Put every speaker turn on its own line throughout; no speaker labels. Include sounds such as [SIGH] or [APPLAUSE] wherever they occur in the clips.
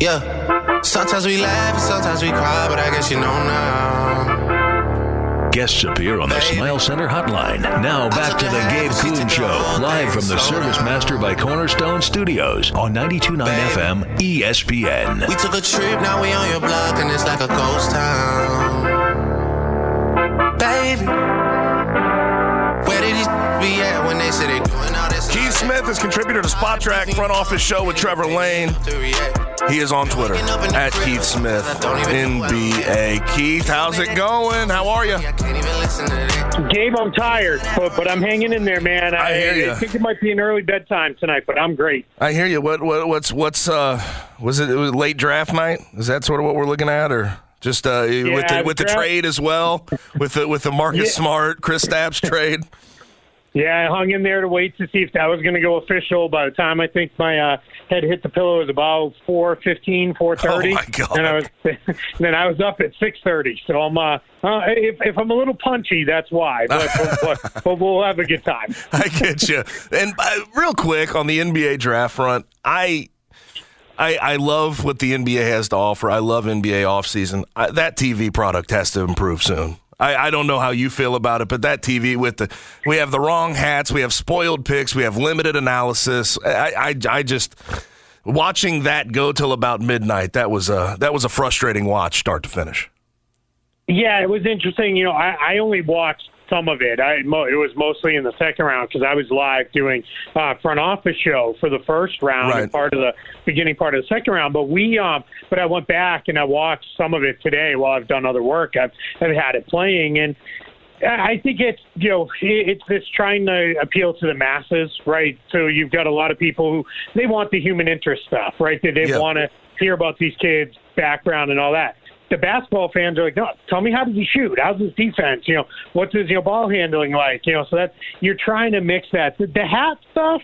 Yeah. Sometimes we laugh and sometimes we cry, but I guess you know now.
Guests appear on the Smile Center hotline. Now back to the Gabe Kuhn Show, live from the Service Master by Cornerstone Studios on 92.9 FM ESPN.
We took a trip, now we on your block,
Smith is contributor to Spotrac Front Office Show with Trevor Lane. He is on Twitter at Keith Smith NBA. Keith, how's it going? How are you?
Gabe, I'm tired, but, but I'm hanging in there, man.
I hear ya.
I think it might be an early bedtime tonight, but I'm great.
I hear you. What, what what's what's uh was it, it was late draft night? Is that sort of what we're looking at, or just uh with the
the
with the trade as well with the with the Marcus
Yeah.
Smart, Kristaps trade?
Yeah, I hung in there to wait to see if that was going to go official. By the time I think my uh, head hit the pillow, it was about four fifteen, four [LAUGHS] thirty.
Oh, my God.
And I was [LAUGHS] then I was up at six thirty. So I'm uh, uh if, if I'm a little punchy, that's why. But, [LAUGHS] but, but, but we'll have a good time.
I get you. And uh, real quick on the NBA draft front, I. I, I love what the NBA has to offer. I love NBA offseason. I, that TV product has to improve soon. I, I don't know how you feel about it, but that TV with the we have the wrong hats, we have spoiled picks, we have limited analysis. I, I, I just watching that go till about midnight. That was a that was a frustrating watch, start to finish.
Yeah, it was interesting. You know, I, I only watched some of it. I mo- it was mostly in the second round because I was live doing uh, front office show for the first round
Right.
and part of the beginning part of the second round. But we, um, but I went back and I watched some of it today while I've done other work. I've, I've had it playing and. I think it's you know it's this trying to appeal to the masses, right? So you've got a lot of people who they want the human interest stuff, right? They, they
Yeah.
want to hear about these kids' background and all that. The basketball fans are like, no, tell me how does he shoot? How's his defense? You know, what's his you know ball handling like? You know, so that you're trying to mix that. The, the hat stuff.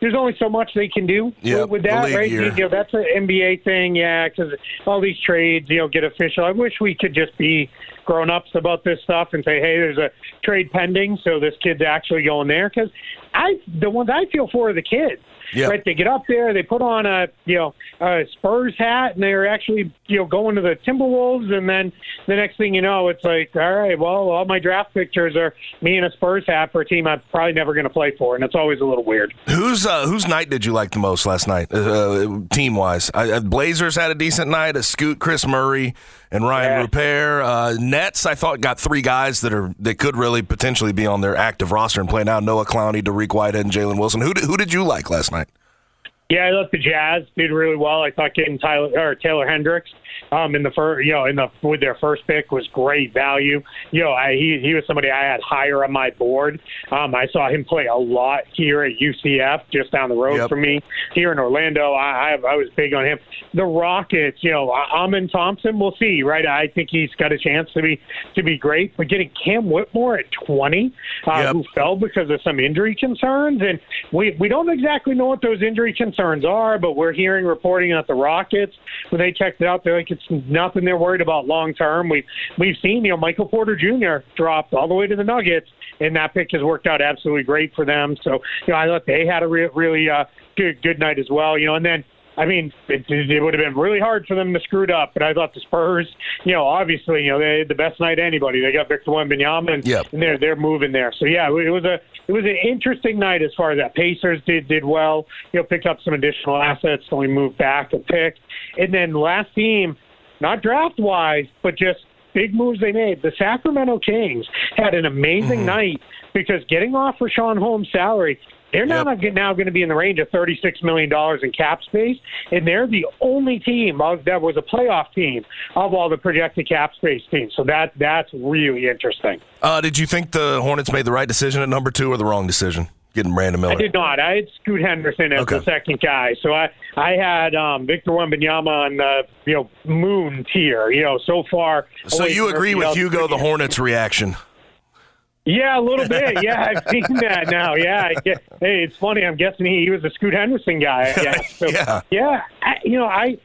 There's only so much they can do
Yep,
with that, right?
year.
You know, that's an NBA thing, yeah, because all these trades, you know, get official. I wish we could just be grown ups about this stuff and say, hey, there's a trade pending, so this kid's actually going there. Because I, the ones I feel for are the kids.
Yep.
Right, they get up there, they put on a you know a Spurs hat, and they're actually you know going to the Timberwolves, and then the next thing you know, it's like, all right, well, all my draft pictures are me in a Spurs hat for a team I'm probably never going to play for, and it's always a little weird.
Whose uh, whose night did you like the most last night, uh, team wise? Uh, Blazers had a decent night. A Scoot, Kris Murray, and Rayan
Yeah.
Rupert. Uh, Nets, I thought got three guys that are that could really potentially be on their active roster and play now. Noah Clowney, Dariq Whitehead, and Jalen Wilson. Who did, who did you like last night?
Yeah, I thought the Jazz did really well. I thought getting Tyler or Taylor Hendricks um, in the first, you know, in the with their first pick was great value. You know, I, he he was somebody I had higher on my board. Um, I saw him play a lot here at UCF, just down the road
Yep.
from me. Here in Orlando, I, I I was big on him. The Rockets, you know, Amen Thompson, we'll see, right? I think he's got a chance to be to be great. But getting Cam Whitmore at 20, uh,
Yep.
who fell because of some injury concerns, and we we don't exactly know what those injury concerns are, but we're hearing reporting that the Rockets, when they checked it out, they're like it's nothing they're worried about long term. We've we've seen you know Michael Porter Jr. dropped all the way to the Nuggets, and that pick has worked out absolutely great for them. So you know I thought they had a re- really uh, good good night as well. You know, and then I mean, it, it would have been really hard for them to screw it up. But I thought the Spurs, you know, obviously, you know, they had the best night anybody. They got Victor Wembanyama, and,
Yep.
and they're they're moving there. So yeah, it was a it was an interesting night as far as that. Pacers did did well. You know, picked up some additional assets, so we moved back a pick, and then last team, not draft wise, but just big moves they made. The Sacramento Kings had an amazing mm-hmm. night because getting off Richaun Holmes' salary, they're now
Yep.
now going to be in the range of $36 million in cap space, and they're the only team of, that was a playoff team of all the projected cap space teams. So that that's really interesting.
Uh, did you think the Hornets made the right decision at number two or the wrong decision getting Brandon Miller?
I did not. I had Scoot Henderson as
Okay.
the second guy, so I I had um, Victor Wembanyama on the you know moon tier. You know, so far.
So you agree with. Hugo the [LAUGHS] Hornets reaction?
Yeah, a little bit. Yeah, I've [LAUGHS] seen that now. Yeah, I hey, it's funny. I'm guessing he, he was a Scoot Henderson guy. [LAUGHS] So,
Yeah.
yeah. I, you know, I,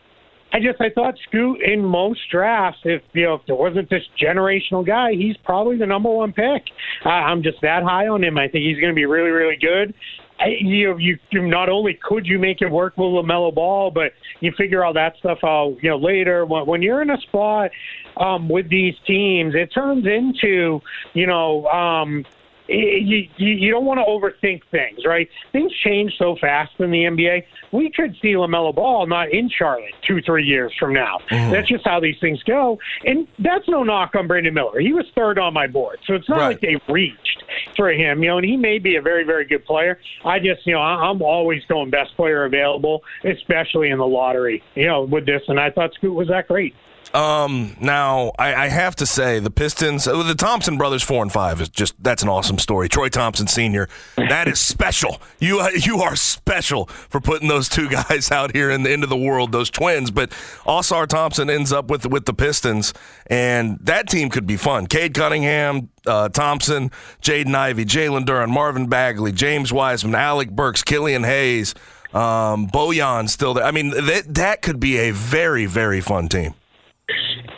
I just I thought Scoot in most drafts, if you know, if there wasn't this generational guy, he's probably the number one pick. I, I'm just that high on him. I think he's going to be really, really good. I, you know, you, you not only could you make it work with Lamelo Ball, but you figure all that stuff out. You know, later when, when you're in a spot um, with these teams, it turns into you know. Um, you, you, you don't want to overthink things, right? Things change so fast in the NBA. We could see LaMelo Ball not in Charlotte two, three years from now. That's just how these things go. And that's no knock on Brandon Miller. He was third on my board. So it's not
Right.
like they reached for him, you know, and he may be a very, very good player. I just, you know, I'm always going best player available, especially in the lottery, you know, with this. And I thought Scoot was that great.
Um, now I, I have to say the Pistons, uh, the Thompson brothers, four and five is just that's an awesome story. Troy Thompson Senior, that is special. You you are special for putting those two [LAUGHS] guys out here in the end of the world, those twins. But Ausar Thompson ends up with with the Pistons, and that team could be fun. Cade Cunningham, uh, Thompson, Jaden Ivey, Jalen Duren, Marvin Bagley, James Wiseman, Alec Burks, Killian Hayes, um, Bojan still there. I mean, that that could be a very very fun team.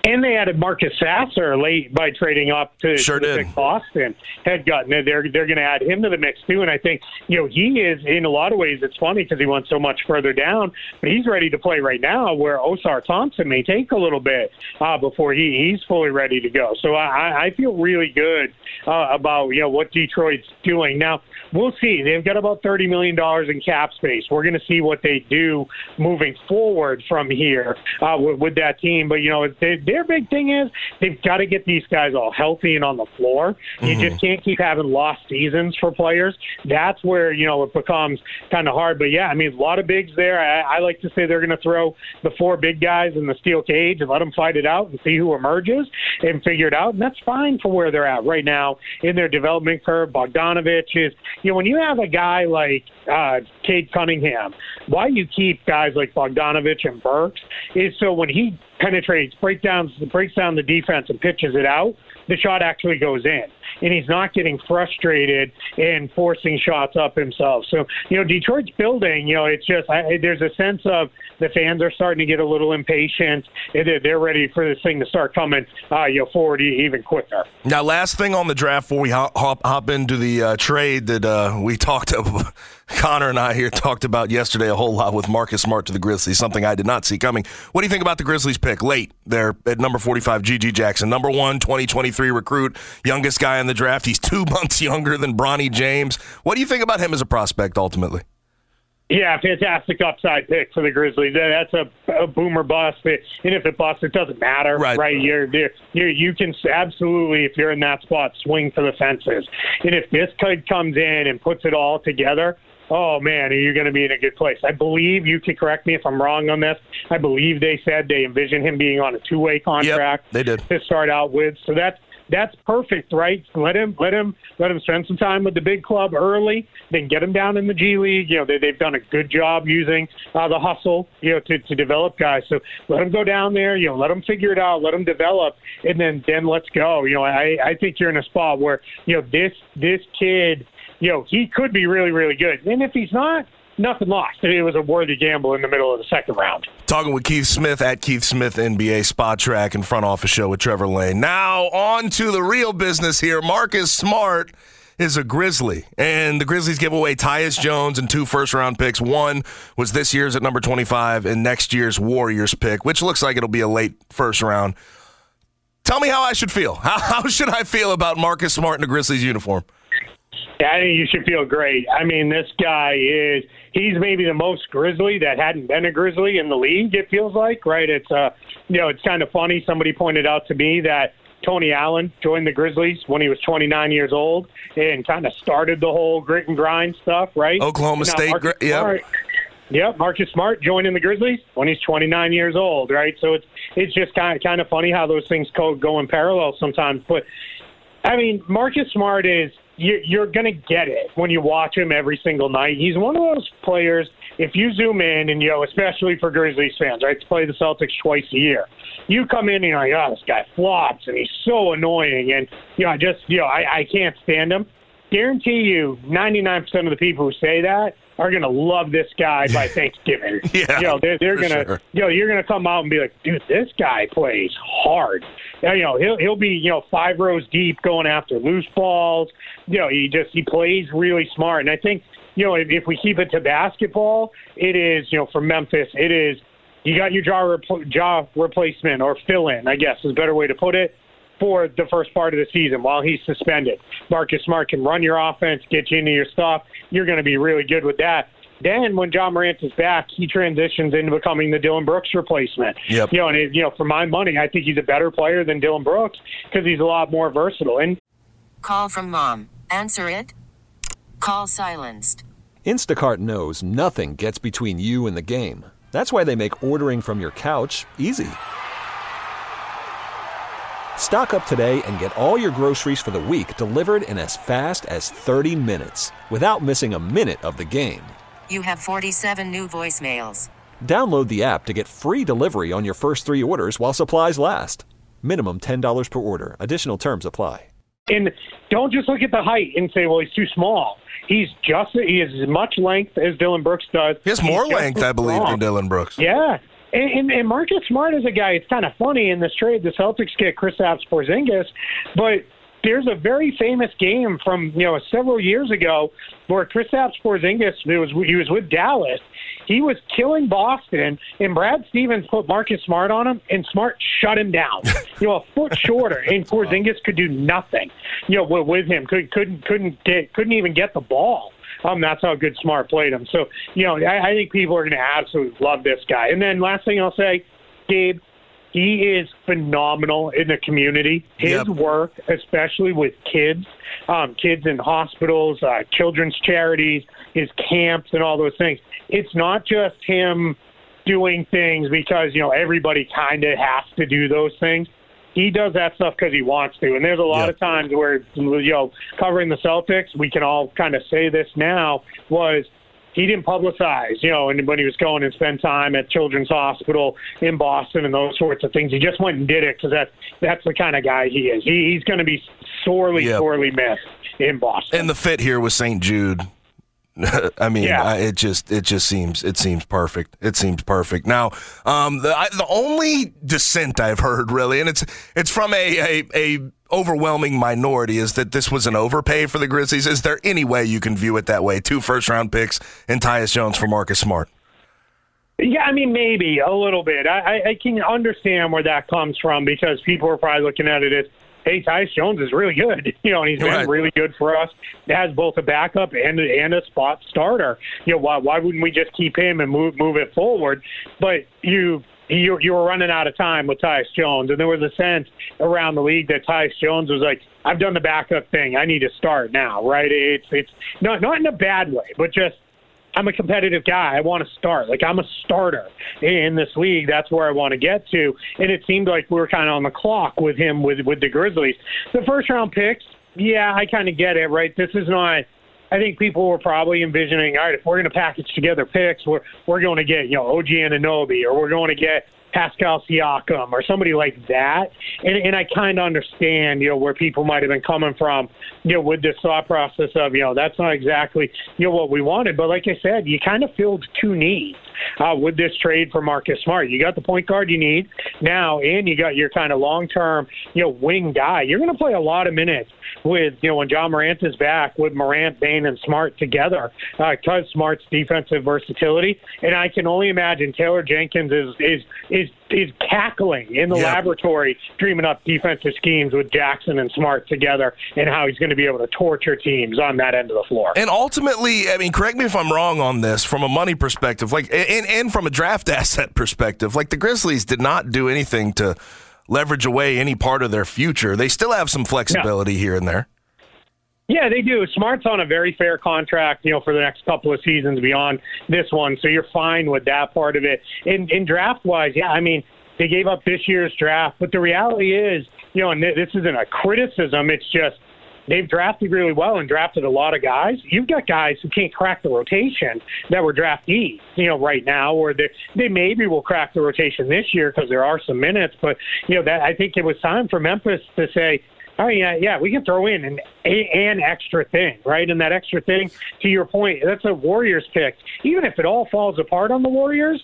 And they added Marcus Sasser late by trading up to,
Sure
to
did.
Boston. Had gotten it. They're they're going to add him to the mix too. And I think you know he is in a lot of ways. It's funny because he went so much further down, but he's ready to play right now. Where Ausar Thompson may take a little bit uh, before he he's fully ready to go. So I I feel really good uh, about you know what Detroit's doing now. We'll see. They've got about thirty million dollars in cap space. We're going to see what they do moving forward from here uh, with, with that team. But you know, they, their big thing is they've got to get these guys all healthy and on the floor. You just can't keep having lost seasons for players. That's where you know it becomes kind of hard. But yeah, I mean, a lot of bigs there. I, I like to say they're going to throw the four big guys in the steel cage and let them fight it out and see who emerges and figure it out. And that's fine for where they're at right now in their development curve. Bogdanovich is, you know, when you have a guy like uh, Cade Cunningham, why you keep guys like Bogdanovich and Burks is so when he penetrates, breaks down, breaks down the defense and pitches it out, the shot actually goes in. And he's not getting frustrated and forcing shots up himself. So, you know, Detroit's building, you know, it's just, I, there's a sense of the fans are starting to get a little impatient. They're, they're ready for this thing to start coming, uh, you know, forward even quicker.
Now, last thing on the draft before we hop, hop, hop into the uh, trade that uh, we [LAUGHS] talked about, Connor and I here talked about yesterday a whole lot with Marcus Smart to the Grizzlies, something I did not see coming. What do you think about the Grizzlies pick late there at number 45, GG Jackson, number one, 2023 recruit, youngest guy in the draft. He's two [LAUGHS] months younger than Bronny James. What do you think about him as a prospect ultimately?
Yeah, fantastic upside pick for the Grizzlies. That's a, a boomer bust. And if it busts, it doesn't matter,
Right.
right? You're, you're, you you can absolutely, if you're in that spot, swing for the fences. And if this kid comes in and puts it all together, oh man, you're you going to be in a good place? I believe you can correct me if I'm wrong on this. I believe they said they envision him being on a two-way contract.
they did.
to start out with. So that's that's perfect, right? Let him let him let him spend some time with the big club early, then get him down in the G League. You know they, they've done a good job using uh, the hustle, you know, to, to develop guys. So let him go down there. You know, let him figure it out. Let him develop, and then then let's go. You know, I I think you're in a spot where you know this this kid, you know, he could be really really good, and if he's not. Nothing lost. It was a worthy gamble in the middle of the second round.
Talking with Keith Smith at Keith Smith NBA Spotrac and Front Office Show with Trevor Lane. Now on to the real business here. Marcus Smart is a Grizzly, and the Grizzlies give away Tyus Jones and two first round picks. One was this year's at number 25, and next year's Warriors pick, which looks like it'll be a late first round. Tell me how I should feel. How, [LAUGHS] how should I feel about Marcus Smart in a Grizzlies uniform?
Yeah, I think you should feel great. I mean, this guy is he's maybe the most grizzly that hadn't been a grizzly in the league, it feels like, right? It's uh you know, it's kind of funny. Somebody pointed out to me that Tony Allen joined the Grizzlies when he was 29 years old and kind of started the whole grit and grind stuff, right?
Oklahoma State,
Marcus
gr- yep.
Smart- Yep, Marcus Smart joining the Grizzlies when he's 29 years old, right? So it's it's just kind of kind of funny how those things go go in parallel sometimes. But I mean, Marcus Smart is you, you're going to get it when you watch him every single night. He's one of those players. If you zoom in, and you know, especially for Grizzlies fans, right, to play the Celtics twice a year, you come in and you're like, oh, this guy flops, and he's so annoying, and you know, I just you know, I, I can't stand him. Guarantee you, 99% of the people who say that are going to love this guy by [LAUGHS] Thanksgiving.
Yeah,
you know, they're, they're going to,
sure.
you know, you're going to come out and be like, dude, this guy plays hard. You know, he'll he'll be you know five rows deep going after loose balls. You know, he just he plays really smart, and I think you know if, if we keep it to basketball, it is you know for Memphis, it is you got your Ja repl- Ja replacement or fill in, I guess is a better way to put it. For the first part of the season while he's suspended, Marcus Smart can run your offense, get you into your stuff. You're going to be really good with that. Then when Ja Morant is back, he transitions into becoming the Dillon Brooks replacement.
Yep.
You know, and it, you know, for my money, I think he's a better player than Dillon Brooks because he's a lot more versatile. And
Call from mom. Answer it. Call silenced.
Instacart knows nothing gets between you and the game. That's why they make ordering from your couch easy. Stock up today and get all your groceries for the week delivered in as fast as 30 minutes without missing a minute of the game.
You have 47 new voicemails.
Download the app to get free delivery on your first three orders while supplies last. Minimum $10 per order. Additional terms apply.
and don't just look at the height and say, well, he's too small. He's just he has as much length as Dillon Brooks does.
He has
He's
more
just
length, I believe,
strong.
than Dillon Brooks.
Yeah. And, and, Marcus Smart is a guy. It's kind of funny in this trade. The Celtics get Kristaps Porzingis, but there's a very famous game from you know several years ago where Kristaps Porzingis it was he was with Dallas. He was killing Boston, and Brad Stevens put Marcus Smart on him, and Smart shut him down. [LAUGHS] you know, a foot shorter, and Porzingis could do nothing. You know, with, with him, could couldn't couldn't get couldn't even get the ball. Um, that's how good Smart played him. So, you know, I, I think people are going to absolutely love this guy. And then last thing I'll say, Gabe, he is phenomenal in the community. His
Yep.
work, especially with kids, um, kids in hospitals, uh, children's charities, his camps, and all those things. It's not just him doing things because you know everybody kind of has to do those things. He does that stuff because he wants to. And there's a lot
Yep.
of times where you know covering the Celtics, we can all kind of say this now was he didn't publicize, you know, and when he was going and spend time at Children's Hospital in Boston and those sorts of things, he just went and did it because that's that's the kind of guy he is. He, he's going to be sorely,
Yep.
sorely missed in Boston.
And the fit here with St. Jude. [LAUGHS] I mean,
Yeah.
I, it just it just seems it seems perfect. It seems perfect. Now, um, the I, the only dissent I've heard really, and it's it's from a, a a overwhelming minority, is that this was an overpay for the Grizzlies. Is there any way you can view it that way? Two first round picks and Tyus Jones for Marcus Smart.
Yeah, I mean, maybe a little bit. I, I, I can understand where that comes from because people are probably looking at it as, hey, Tyus Jones is really good. [LAUGHS] You know, and he's been
Right.
really good for us. Has both a backup and and a spot starter. You know, why why wouldn't we just keep him and move move it forward? But you. You, you were running out of time with Tyus Jones, and there was a sense around the league that Tyus Jones was like, "I've done the backup thing. I need to start now." Right? It's it's not not in a bad way, but just I'm a competitive guy. I want to start. Like I'm a starter in this league. That's where I want to get to. And it seemed like we were kind of on the clock with him with with the Grizzlies. The first round picks, yeah, I kind of get it. Right, this is not. I think people were probably envisioning, all right, if we're going to package together picks, we're we're going to get you know OG Anunoby, or we're going to get Pascal Siakam or somebody like that. And, and I kind of understand, you know, where people might have been coming from, you know, with this thought process of, you know, that's not exactly, you know, what we wanted. But like I said, you kind of filled two needs uh, with this trade for Marcus Smart. You got the point guard you need now, and you got your kind of long term, you know, wing guy. You're going to play a lot of minutes with, you know, when Ja Morant is back with Morant, Bane, and Smart together because uh, Smart's defensive versatility. And I can only imagine Taylor Jenkins is is is is cackling in the yep. laboratory, dreaming up defensive schemes with Jackson and Smart together, and how he's going to be able to torture teams on that end of the floor.
And ultimately, I mean, correct me if I'm wrong on this, from a money perspective, like, and, and from a draft [LAUGHS] asset perspective, like the Grizzlies did not do anything to leverage away any part of their future. They still have some flexibility here and there.
Yeah, they do. Smart's on a very fair contract, you know, for the next couple of seasons beyond this one, so you're fine with that part of it. In, in draft wise, yeah, I mean, they gave up this year's draft, but the reality is, you know, and this isn't a criticism. It's just they've drafted really well and drafted a lot of guys. You've got guys who can't crack the rotation that were draftees, you know, right now, or they they maybe will crack the rotation this year because there are some minutes. But you know, that I think it was time for Memphis to say, Oh yeah, yeah, we can throw in an an extra thing, right? And that extra thing, to your point, that's a Warriors pick. Even if it all falls apart on the Warriors,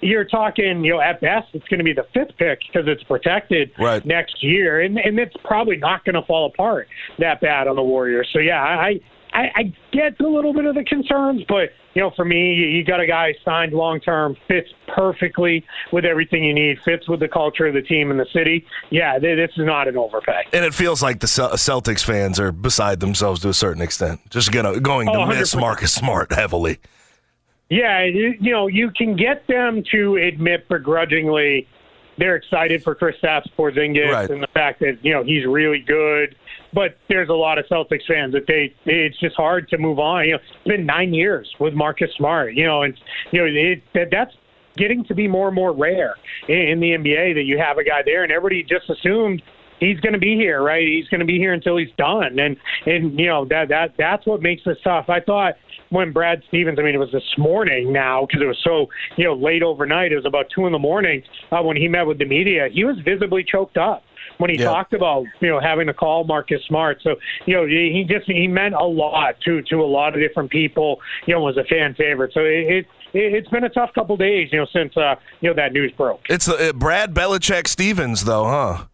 you're talking, you know, at best it's going to be the fifth pick because it's protected
right.
next year, and and it's probably not going to fall apart that bad on the Warriors. So yeah, I I, I get a little bit of the concerns, but you know, for me, you got a guy signed long term, fits perfectly with everything you need, fits with the culture of the team and the city. Yeah, this is not an overpay.
And it feels like the Celtics fans are beside themselves to a certain extent, just gonna going to oh, miss Marcus Smart heavily.
Yeah, you, you know, you can get them to admit begrudgingly they're excited for Kristaps Porzingis
right.
and the fact that you know he's really good. But there's a lot of Celtics fans that they it's just hard to move on. You know, it's been nine years with Marcus Smart. You know, and you know it, that, that's getting to be more and more rare in, in the NBA that you have a guy there, and everybody just assumed he's going to be here, right? He's going to be here until he's done, and and you know that that that's what makes this tough. I thought when Brad Stevens, I mean, it was this morning now because it was so, you know, late overnight. It was about two in the morning uh, when he met with the media. He was visibly choked up when he yeah. talked about you know having to call Marcus Smart. So you know he just he meant a lot to to a lot of different people. You know was a fan favorite. So it. it it's been a tough couple days, you know, since uh, you know that news broke.
It's uh, Brad Belichick Stevens, though, huh?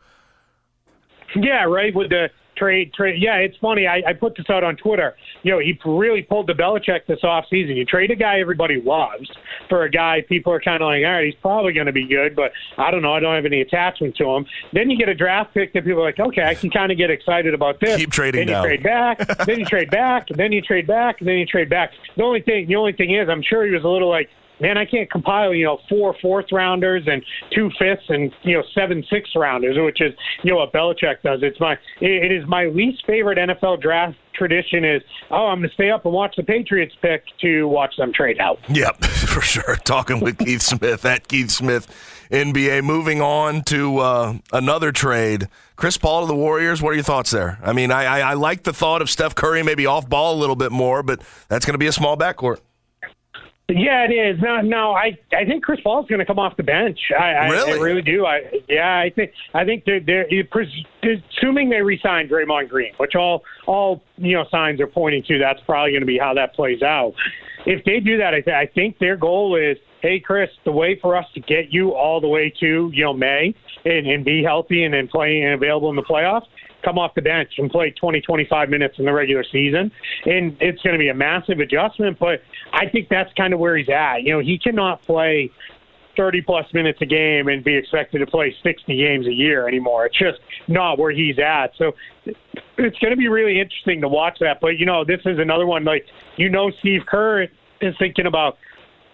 Yeah, right. With the trade trade. Yeah, it's funny. I, I put this out on Twitter. You know, he really pulled the Belichick this off season. You trade a guy everybody loves for a guy people are kind of like, all right, he's probably going to be good, but I don't know. I don't have any attachment to him. Then you get a draft pick that people are like, okay, I can kind of get excited about this.
Keep trading.
Then
you
trade back. then you trade back. Then you trade back. And then you trade back. The only thing, the only thing is, I'm sure he was a little like man, I can't compile, you know, four fourth rounders and two fifths and, you know, seven six rounders, which is, you know, what Belichick does. It's my, it is my least favorite NFL draft tradition is, oh, I'm going to stay up and watch the Patriots pick to watch them trade out.
Yep, [LAUGHS] for sure. Talking with Keith Smith at Keith Smith NBA. Moving on to uh, another trade. Chris Paul to the Warriors. What are your thoughts there? I mean, I, I, I like the thought of Steph Curry maybe off ball a little bit more, but that's going to be a small backcourt.
Yeah, it is. No, no, I I think Chris Paul is going to come off the bench. I,
really?
I, I really do. I yeah, I think I think they're, they're assuming they resign Draymond Green, which all all you know signs are pointing to. That's probably going to be how that plays out. If they do that, I, th- I think their goal is, hey, Chris, the way for us to get you all the way to you know May and, and be healthy and then playing and available in the playoffs come off the bench and play 20, 25 minutes in the regular season. And it's going to be a massive adjustment, but I think that's kind of where he's at. You know, he cannot play 30 plus minutes a game and be expected to play 60 games a year anymore. It's just not where he's at. So it's going to be really interesting to watch that. But, you know, this is another one like, you know, Steve Kerr is thinking about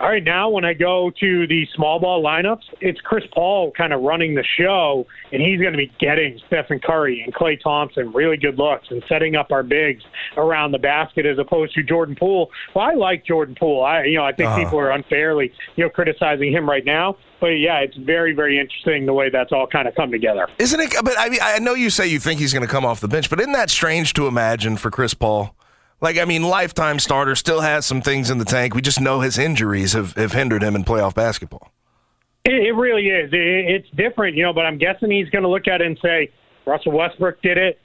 all right, now when I go to the small ball lineups, it's Chris Paul kind of running the show, and he's going to be getting Stephen Curry and Klay Thompson really good looks and setting up our bigs around the basket as opposed to Jordan Poole. Well, I like Jordan Poole. I, you know, I think uh-huh. people are unfairly, you know, criticizing him right now. But yeah, it's very, very interesting the way that's all kind of come together.
Isn't it? But I mean, I know you say you think he's going to come off the bench, but isn't that strange to imagine for Chris Paul? Like, I mean, lifetime starter still has some things in the tank. We just know his injuries have, have hindered him in playoff basketball.
It, it really is. It, it's different, you know. But I'm guessing he's going to look at it and say, Russell Westbrook did it,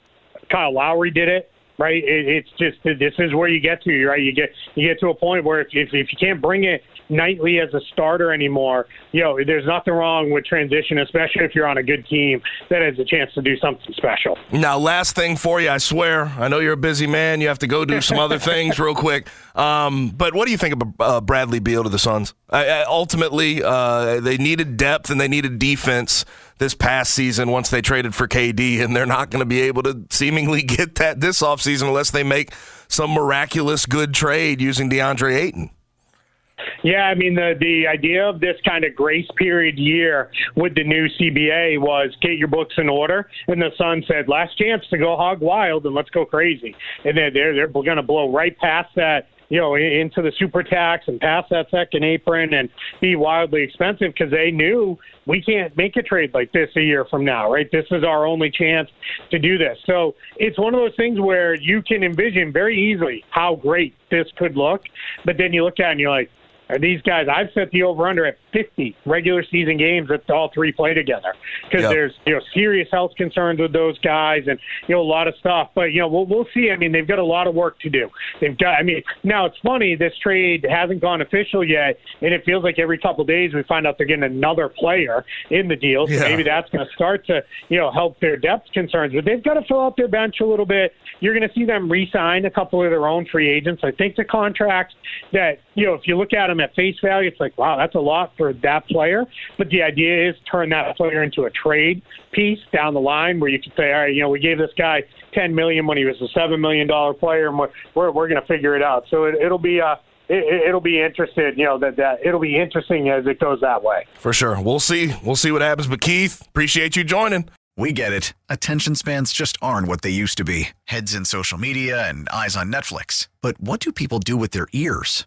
Kyle Lowry did it, right? It, it's just this is where you get to, right? You get you get to a point where if if, if you can't bring it nightly as a starter anymore, you know, there's nothing wrong with transition, especially if you're on a good team that has a chance to do something special.
Now, last thing for you, I swear. I know you're a busy man. You have to go do some other [LAUGHS] things real quick. Um, but what do you think of uh, Bradley Beal to the Suns? I, I, ultimately, uh, they needed depth and they needed defense this past season once they traded for KD, and they're not going to be able to seemingly [LAUGHS] get that this offseason unless they make some miraculous good trade using DeAndre Ayton.
Yeah, I mean the the idea of this kind of grace period year with the new CBA was get your books in order, and the Sun said last chance to go hog wild and let's go crazy, and then they're they're going to blow right past that you know, into the super tax and past that second apron and be wildly expensive because they knew we can't make a trade like this a year from now, right? This is our only chance to do this. So it's one of those things where you can envision very easily how great this could look, but then you look at it and you're like, are these guys? I've set the over under at 50 regular season games that all three play together because yep. there's you know serious health concerns with those guys and you know a lot of stuff. But you know we'll we'll see. I mean they've got a lot of work to do. They've got. I mean now it's funny this trade hasn't gone official yet, and it feels like every couple of days we find out they're getting another player in the deal. So yeah. maybe that's going to start to you know help their depth concerns. But they've got to fill out their bench a little bit. You're going to see them re-sign a couple of their own free agents. I think the contracts that you know if you look at them at face value, it's like wow that's a lot for that player. But the idea is turn that player into a trade piece down the line where you can say, all right, you know, we gave this guy ten million when he was a seven million dollar player, and we're we're, we're going to figure it out. So it, it'll be uh, it, will be interested, you know, that, that it'll be interesting as it goes that way.
For sure. We'll see. We'll see what happens. But Keith, appreciate you joining.
We get it. Attention spans just aren't what they used to be heads in social media and eyes on Netflix. But what do people do with their ears?